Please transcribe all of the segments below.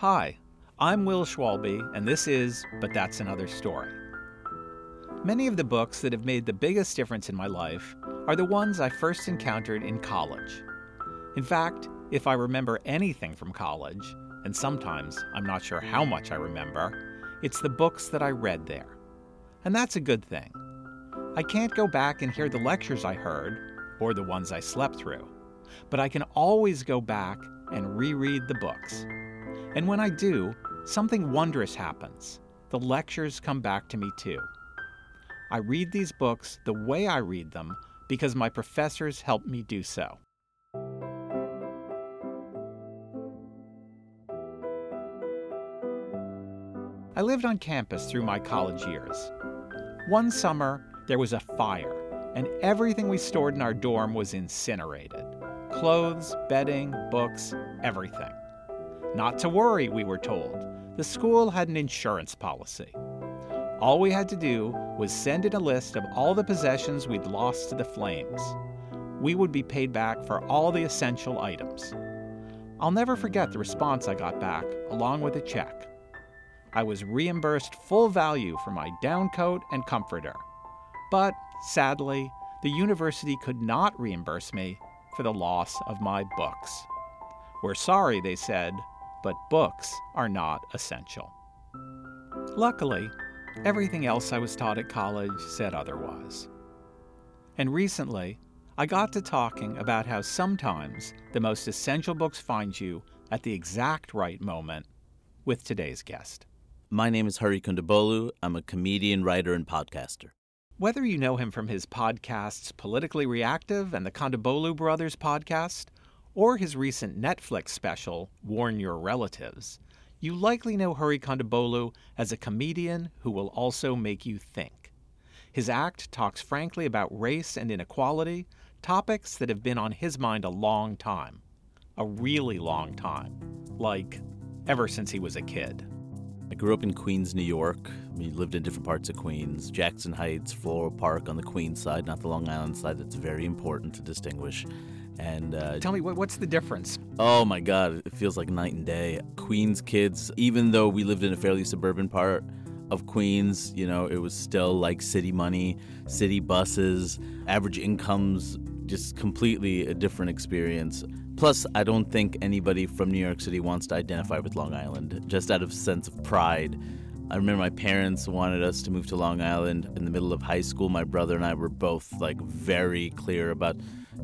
Hi, I'm Will Schwalbe, and this is But That's Another Story. Many of the books that have made the biggest difference in my life are the ones I first encountered in college. In fact, if I remember anything from college, and sometimes I'm not sure how much I remember, it's the books that I read there. And that's a good thing. I can't go back and hear the lectures I heard, or the ones I slept through, but I can always go back and reread the books. And when I do, something wondrous happens. The lectures come back to me too. I read these books the way I read them because my professors helped me do so. I lived on campus through my college years. One summer, there was a fire, and everything we stored in our dorm was incinerated clothes, bedding, books, everything. Not to worry, we were told. The school had an insurance policy. All we had to do was send in a list of all the possessions we'd lost to the flames. We would be paid back for all the essential items. I'll never forget the response I got back, along with a check. I was reimbursed full value for my downcoat and comforter. But, sadly, the university could not reimburse me for the loss of my books. We're sorry, they said, but books are not essential. Luckily, everything else I was taught at college said otherwise. And recently, I got to talking about how sometimes the most essential books find you at the exact right moment with today's guest. My name is Hari Kondabolu. I'm a comedian, writer, and podcaster. Whether you know him from his podcasts Politically Reactive and the Kondabolu Brothers podcast, or his recent Netflix special, Warn Your Relatives, you likely know Hari Kondabolu as a comedian who will also make you think. His act talks frankly about race and inequality, topics that have been on his mind a long time. A really long time. Like, ever since he was a kid. I grew up in Queens, New York. We lived in different parts of Queens Jackson Heights, Floral Park on the Queens side, not the Long Island side. That's very important to distinguish. And uh, tell me, what's the difference? Oh my God, it feels like night and day. Queens kids, even though we lived in a fairly suburban part of Queens, you know, it was still like city money, city buses, average incomes, just completely a different experience. Plus, I don't think anybody from New York City wants to identify with Long Island, just out of sense of pride. I remember my parents wanted us to move to Long Island in the middle of high school. My brother and I were both like very clear about,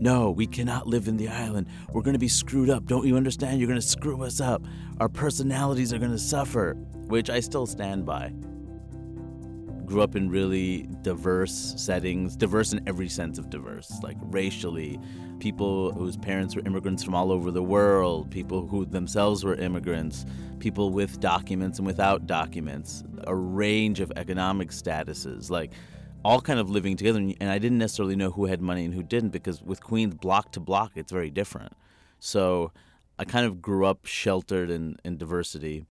no, we cannot live in the island. We're going to be screwed up. Don't you understand? You're going to screw us up. Our personalities are going to suffer, which I still stand by grew up in really diverse settings, diverse in every sense of diverse, like racially, people whose parents were immigrants from all over the world, people who themselves were immigrants, people with documents and without documents, a range of economic statuses, like all kind of living together. And I didn't necessarily know who had money and who didn't because with Queens, block to block, it's very different. So I kind of grew up sheltered in, in diversity.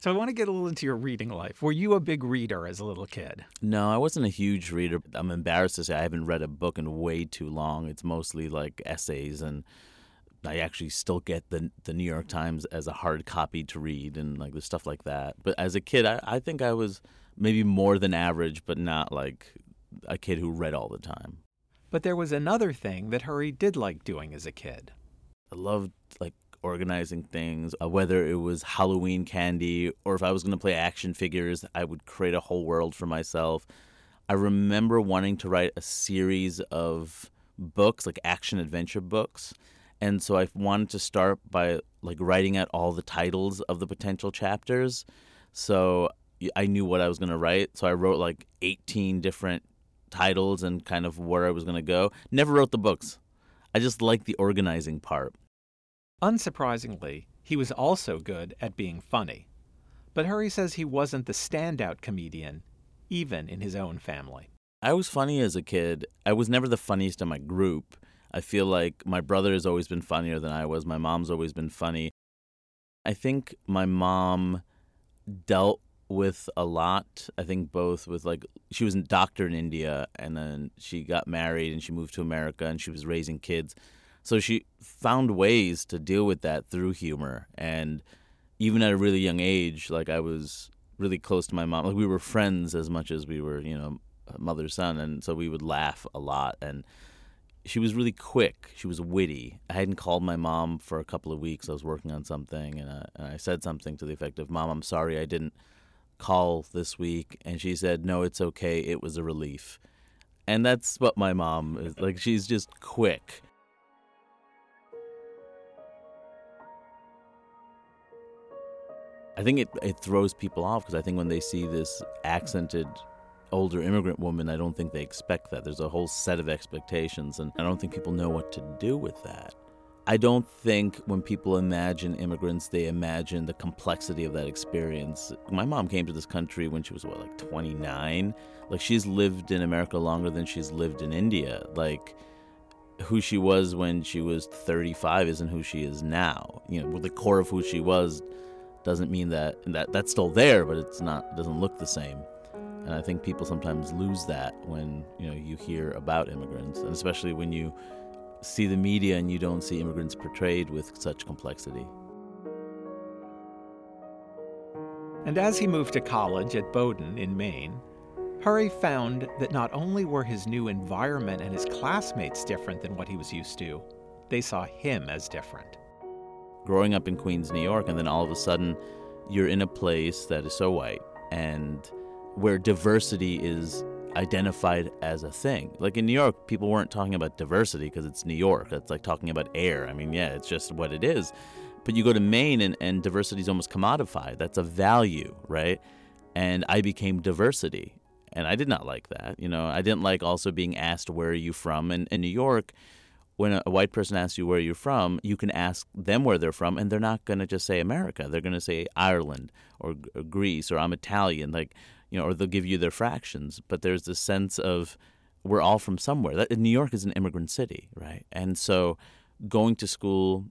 So I want to get a little into your reading life. Were you a big reader as a little kid? No, I wasn't a huge reader. I'm embarrassed to say I haven't read a book in way too long. It's mostly like essays and I actually still get the the New York Times as a hard copy to read and like the stuff like that. But as a kid, I, I think I was maybe more than average, but not like a kid who read all the time. But there was another thing that Hari did like doing as a kid. I loved like organizing things, uh, whether it was Halloween candy or if I was going to play action figures, I would create a whole world for myself. I remember wanting to write a series of books, like action adventure books. And so I wanted to start by like writing out all the titles of the potential chapters. So I knew what I was going to write. So I wrote like 18 different titles and kind of where I was going to go. Never wrote the books. I just liked the organizing part. Unsurprisingly, he was also good at being funny. But Hari says he wasn't the standout comedian, even in his own family. I was funny as a kid. I was never the funniest in my group. I feel like my brother has always been funnier than I was. My mom's always been funny. I think my mom dealt with a lot. I think both with like she was a doctor in India and then she got married and she moved to America and she was raising kids. So she found ways to deal with that through humor. And even at a really young age, like I was really close to my mom. Like we were friends as much as we were, you know, mother son, and so we would laugh a lot. And she was really quick. She was witty. I hadn't called my mom for a couple of weeks. I was working on something, and, uh, and I said something to the effect of, "Mom, I'm sorry I didn't call this week," and she said, "No, it's okay. It was a relief." And that's what my mom is like. She's just quick. I think it, it throws people off because I think when they see this accented older immigrant woman, I don't think they expect that. There's a whole set of expectations, and I don't think people know what to do with that. I don't think when people imagine immigrants, they imagine the complexity of that experience. My mom came to this country when she was, what, like 29? Like, she's lived in America longer than she's lived in India. Like, who she was when she was 35 isn't who she is now. You know, the core of who she was doesn't mean that, that that's still there, but it's not, doesn't look the same. And I think people sometimes lose that when you know you hear about immigrants, and especially when you see the media and you don't see immigrants portrayed with such complexity. And as he moved to college at Bowdoin in Maine, Hari found that not only were his new environment and his classmates different than what he was used to, they saw him as different. Growing up in Queens, New York, and then all of a sudden you're in a place that is so white and where diversity is identified as a thing. Like in New York, people weren't talking about diversity because it's New York. That's like talking about air. I mean, yeah, it's just what it is. But you go to Maine and, and diversity is almost commodified. That's a value, right? And I became diversity. And I did not like that. You know, I didn't like also being asked, where are you from? And in New York, when a, white person asks you where you're from, you can ask them where they're from, and they're not going to just say America. They're going to say Ireland or, or Greece or I'm Italian. Like, you know, or they'll give you their fractions. But there's this sense of we're all from somewhere. That, New York is an immigrant city, right? And so going to school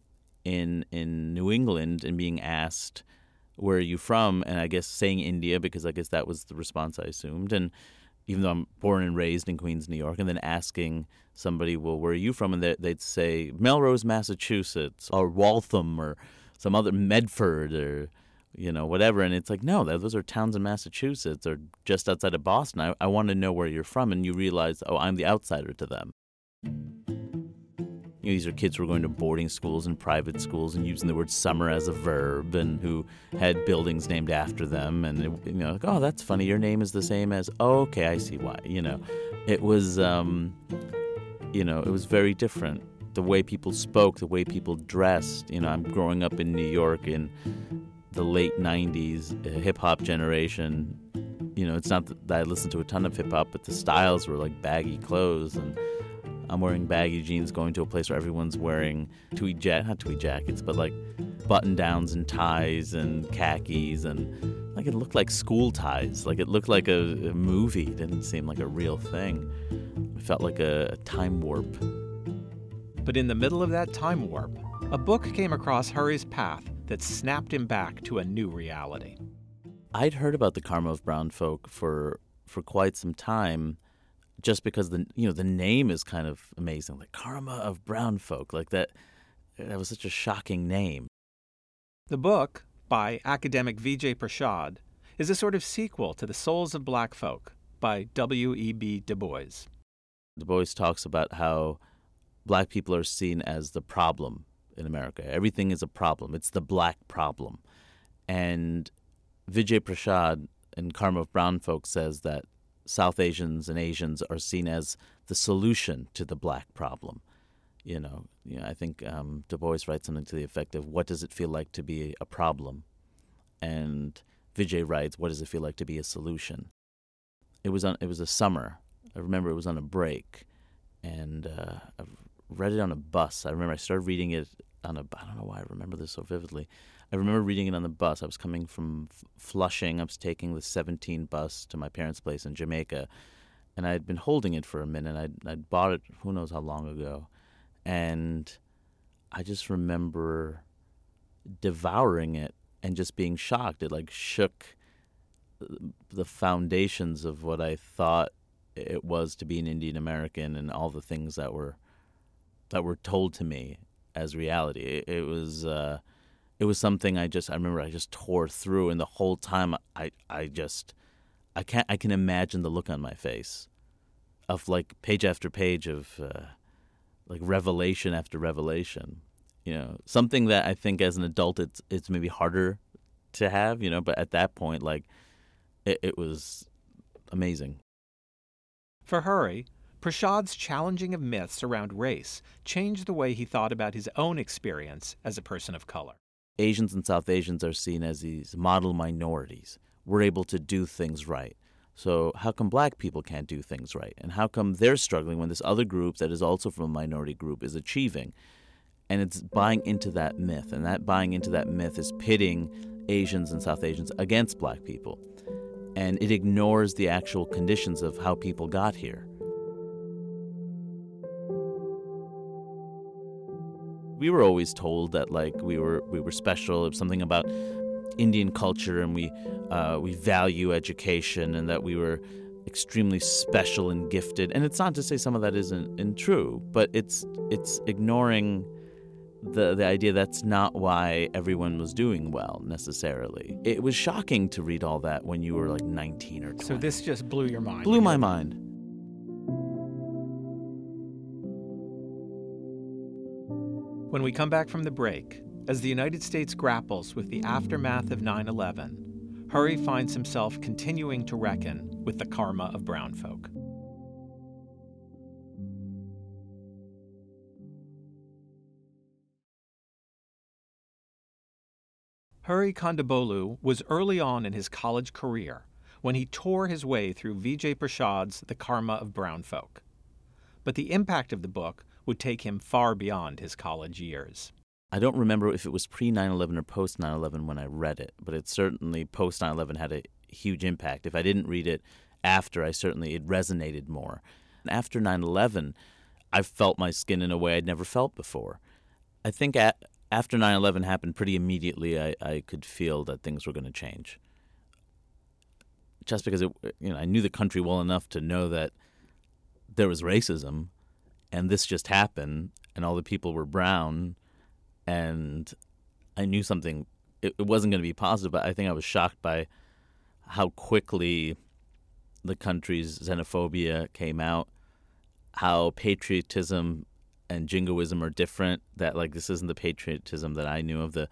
in in New England and being asked where are you from, and I guess saying India because I guess that was the response I assumed, and even though I'm born and raised in Queens, New York, and then asking somebody, well, where are you from, and they'd say Melrose, Massachusetts, or Waltham, or some other Medford, or you know, whatever. And it's like, no, those are towns in Massachusetts or just outside of Boston. I, I want to know where you're from. And you realize, oh, I'm the outsider to them. You know, these are kids who are going to boarding schools and private schools and using the word summer as a verb and who had buildings named after them. And, it, you know, like, oh, that's funny. Your name is the same as, oh, okay, I see why. You know, it was, um, you know, it was very different. The way people spoke, the way people dressed. You know, I'm growing up in New York in the late 90s uh, hip hop generation, you know, it's not that I listened to a ton of hip hop, but the styles were like baggy clothes. And I'm wearing baggy jeans going to a place where everyone's wearing tweed jacket, not tweed jackets, but like button downs and ties and khakis. And like it looked like school ties. Like it looked like a, a movie. It didn't seem like a real thing. It felt like a, a time warp. But in the middle of that time warp, a book came across Hari's path that snapped him back to a new reality. I'd heard about the karma of brown folk for for quite some time just because the you know the name is kind of amazing like karma of brown folk like that that was such a shocking name. The book by academic vijay prashad is a sort of sequel to the souls of black folk by w.e.b du bois. Du bois talks about how black people are seen as the problem in America. Everything is a problem. It's the black problem. And Vijay Prashad in Karma of Brown Folk says that South Asians and Asians are seen as the solution to the black problem. You know, you know I think um, Du Bois writes something to the effect of, "What does it feel like to be a problem?" And Vijay writes, "What does it feel like to be a solution?" It was on. It was a summer. I remember it was on a break, and uh, read it on a bus. I remember I started reading it on a. I don't know why I remember this so vividly. I remember reading it on the bus. I was coming from Flushing. I was taking the 17 bus to my parents' place in Jamaica, and I had been holding it for a minute. I'd, I'd bought it who knows how long ago, and I just remember devouring it and just being shocked. It like shook uh, the foundations of what I thought it was to be an Indian American and all the things that were that were told to me as reality. It, it was uh, it was something I just I remember I just tore through, and the whole time I I just I can't I can imagine the look on my face of like page after page of uh, like revelation after revelation. You know, something that I think as an adult it's it's maybe harder to have. You know, but at that point, like it, it was amazing. For Hari, Prashad's challenging of myths around race changed the way he thought about his own experience as a person of color. Asians and South Asians are seen as these model minorities. We're able to do things right. So, how come black people can't do things right? And how come they're struggling when this other group that is also from a minority group is achieving? And it's buying into that myth. And that buying into that myth is pitting Asians and South Asians against black people. And it ignores the actual conditions of how people got here. We were always told that like we were we were special. It was something about Indian culture, and we uh, we value education, and that we were extremely special and gifted. And it's not to say some of that isn't, isn't true, but it's it's ignoring the the idea that's not why everyone was doing well necessarily. It was shocking to read all that when you were like 19 or 20. So this just blew your mind. blew my mind. When we come back from the break, as the United States grapples with the aftermath of 9 11, Hari finds himself continuing to reckon with the karma of brown folk. Hari Kondabolu was early on in his college career when he tore his way through Vijay Prashad's The Karma of Brown Folk. But the impact of the book would take him far beyond his college years. I don't remember if it was pre 9 11 or post 9 11 when I read it, but it certainly post 9 11 had a huge impact. If I didn't read it after, I certainly, it resonated more. After 9 11, I felt my skin in a way I'd never felt before. I think at, after 9 11 happened pretty immediately, I, I could feel that things were going to change. Just because it, you know, I knew the country well enough to know that there was racism and this just happened and all the people were brown and I knew something it, it wasn't going to be positive but I think I was shocked by how quickly the country's xenophobia came out how patriotism and jingoism are different that like this isn't the patriotism that I knew of the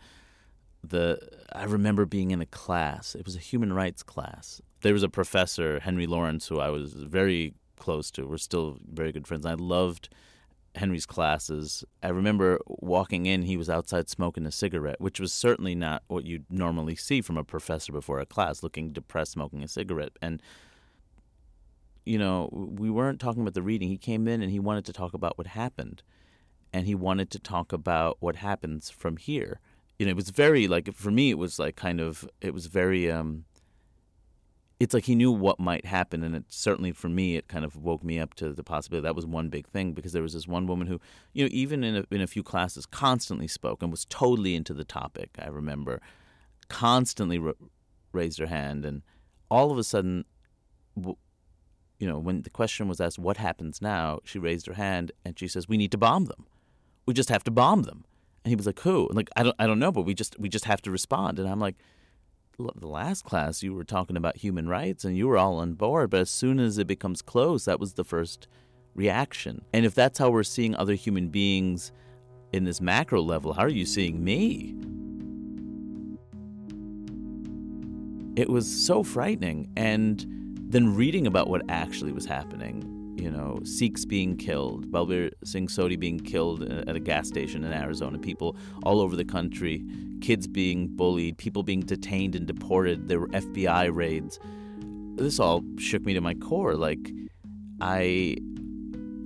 the I remember being in a class it was a human rights class. There was a professor Henry Lawrence who I was very close to. We're still very good friends. I loved Henry's classes. I remember walking in, he was outside smoking a cigarette, which was certainly not what you'd normally see from a professor before a class, looking depressed, smoking a cigarette. And, you know, we weren't talking about the reading. He came in and he wanted to talk about what happened. And he wanted to talk about what happens from here. You know, it was very, like, for me, it was like kind of, it was very, um, it's like he knew what might happen and it certainly for me it kind of woke me up to the possibility that was one big thing because there was this one woman who you know even in a, in a few classes constantly spoke and was totally into the topic. I remember constantly raised her hand and all of a sudden you know when the question was asked what happens now? she raised her hand and she says we need to bomb them. We just have to bomb them. And he was like who? And like i don't i don't know but we just we just have to respond. And i'm like the last class you were talking about human rights and you were all on board, but as soon as it becomes close, that was the first reaction. And if that's how we're seeing other human beings in this macro level, how are you seeing me? It was so frightening. And then reading about what actually was happening, you know, Sikhs being killed, Balbir Singh Sodhi being killed uh, at a gas station in Arizona, people all over the country, kids being bullied, people being detained and deported. There were FBI raids. This all shook me to my core. Like, I.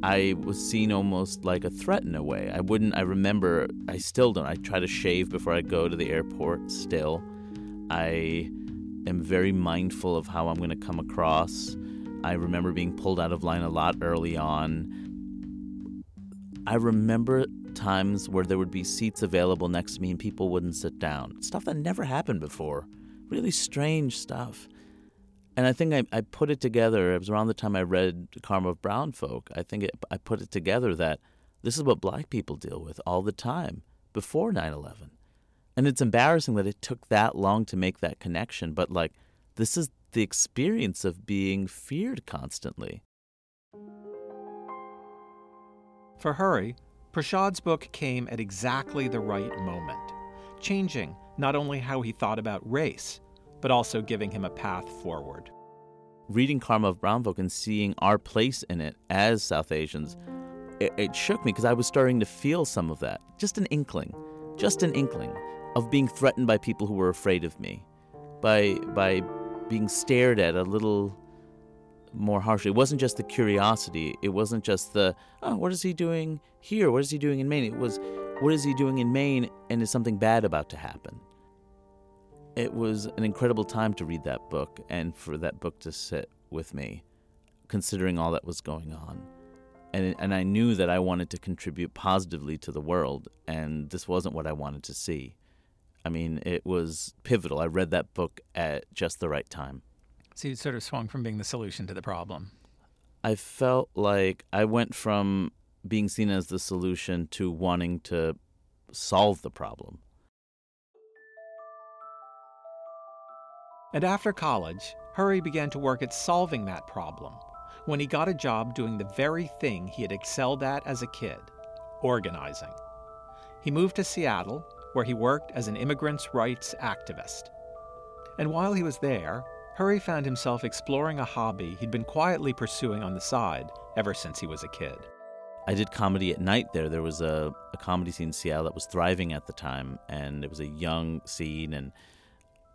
I was seen almost like a threat in a way. I wouldn't, I remember, I still don't. I try to shave before I go to the airport still. I am very mindful of how I'm going to come across. I remember being pulled out of line a lot early on. I remember times where there would be seats available next to me and people wouldn't sit down. Stuff that never happened before. Really strange stuff. And I think I, I put it together. It was around the time I read Karma of Brown Folk. I think it, I put it together that this is what black people deal with all the time before 9 11. And it's embarrassing that it took that long to make that connection, but like, this is the experience of being feared constantly. For Hari, Prashad's book came at exactly the right moment, changing not only how he thought about race, but also giving him a path forward. Reading Karma of Brown Folk and seeing our place in it as South Asians, it, it shook me because I was starting to feel some of that. Just an inkling, just an inkling of being threatened by people who were afraid of me, by, by being stared at a little more harshly. It wasn't just the curiosity. It wasn't just the, oh, what is he doing here? What is he doing in Maine? It was, what is he doing in Maine and is something bad about to happen? It was an incredible time to read that book and for that book to sit with me, considering all that was going on. And, and I knew that I wanted to contribute positively to the world, and this wasn't what I wanted to see. I mean, it was pivotal. I read that book at just the right time. So you sort of swung from being the solution to the problem. I felt like I went from being seen as the solution to wanting to solve the problem. And after college, Hari began to work at solving that problem when he got a job doing the very thing he had excelled at as a kid organizing. He moved to Seattle, where he worked as an immigrants' rights activist. And while he was there, Hari found himself exploring a hobby he'd been quietly pursuing on the side ever since he was a kid. I did comedy at night there. There was a, a comedy scene in Seattle that was thriving at the time, and it was a young scene, and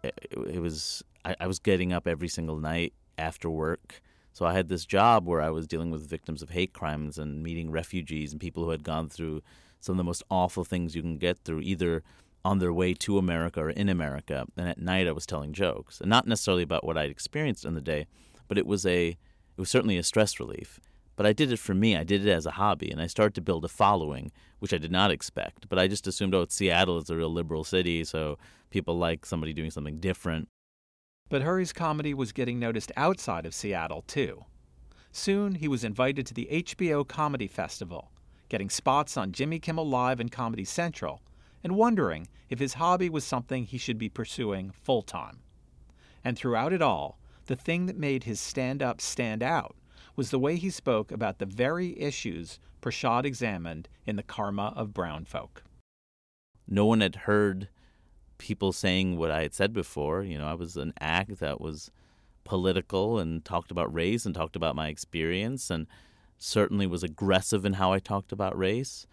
it, it was I, I was getting up every single night after work. So I had this job where I was dealing with victims of hate crimes and meeting refugees and people who had gone through some of the most awful things you can get through, either on their way to America or in America. And at night, I was telling jokes, and not necessarily about what I'd experienced in the day, but it was a it was certainly a stress relief. But I did it for me. I did it as a hobby, and I started to build a following, which I did not expect. But I just assumed, oh, it's Seattle. It's a real liberal city, so people like somebody doing something different. But Hari's comedy was getting noticed outside of Seattle, too. Soon, he was invited to the HBO Comedy Festival, getting spots on Jimmy Kimmel Live and Comedy Central, and wondering if his hobby was something he should be pursuing full time. And throughout it all, the thing that made his stand up stand out was the way he spoke about the very issues Prashad examined in the karma of brown folk. No one had heard people saying what I had said before. You know, I was an act that was political and talked about race and talked about my experience and certainly was aggressive in how I talked about race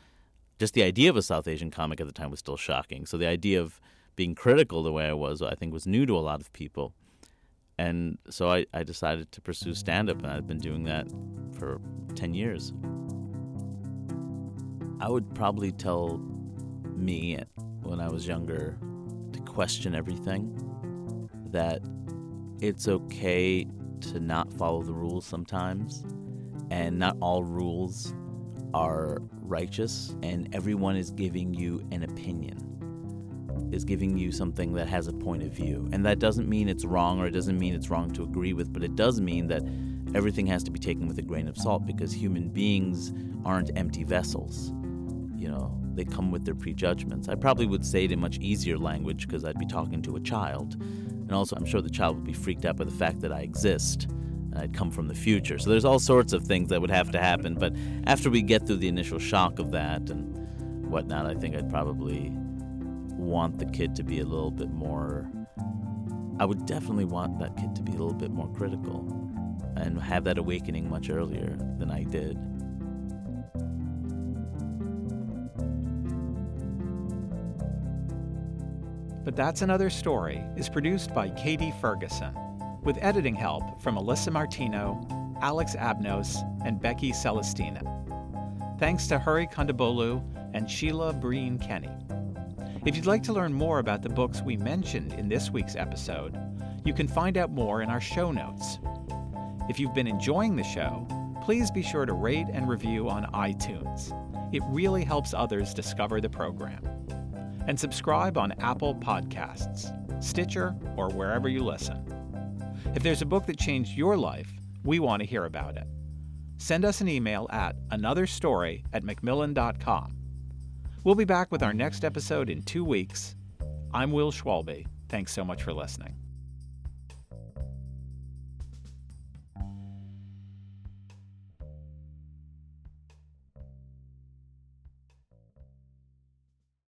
just the idea of a South Asian comic at the time was still shocking. So the idea of being critical the way I was, I think, was new to a lot of people. And so I, I decided to pursue stand up, and I've been doing that for 10 years. I would probably tell me when I was younger to question everything, that it's okay to not follow the rules sometimes, and not all rules are righteous and everyone is giving you an opinion is giving you something that has a point of view. And that doesn't mean it's wrong or it doesn't mean it's wrong to agree with but it does mean that everything has to be taken with a grain of salt because human beings aren't empty vessels. You know they come with their prejudgments. I probably would say it in much easier language because i'd be talking to a child. And also i'm sure the child would be freaked out by the fact that i exist I'd come from the future. So there's all sorts of things that would have to happen. But after we get through the initial shock of that and whatnot, I think I'd probably want the kid to be a little bit more. I would definitely want that kid to be a little bit more critical and have that awakening much earlier than I did. But That's Another Story is produced by Katie Ferguson with editing help from Alyssa Martino, Alex Abnos, and Becky Celestina. Thanks to Hari Kondabolu and Sheila Breen Kenny. If you'd like to learn more about the books we mentioned in this week's episode, you can find out more in our show notes. If you've been enjoying the show, please be sure to rate and review on iTunes. It really helps others discover the program. And subscribe on Apple Podcasts, Stitcher, or wherever you listen. If there's a book that changed your life, we want to hear about it. Send us an email at anotherstory at macmillan.com. We'll be back with our next episode in two weeks. I'm Will Schwalbe. Thanks so much for listening.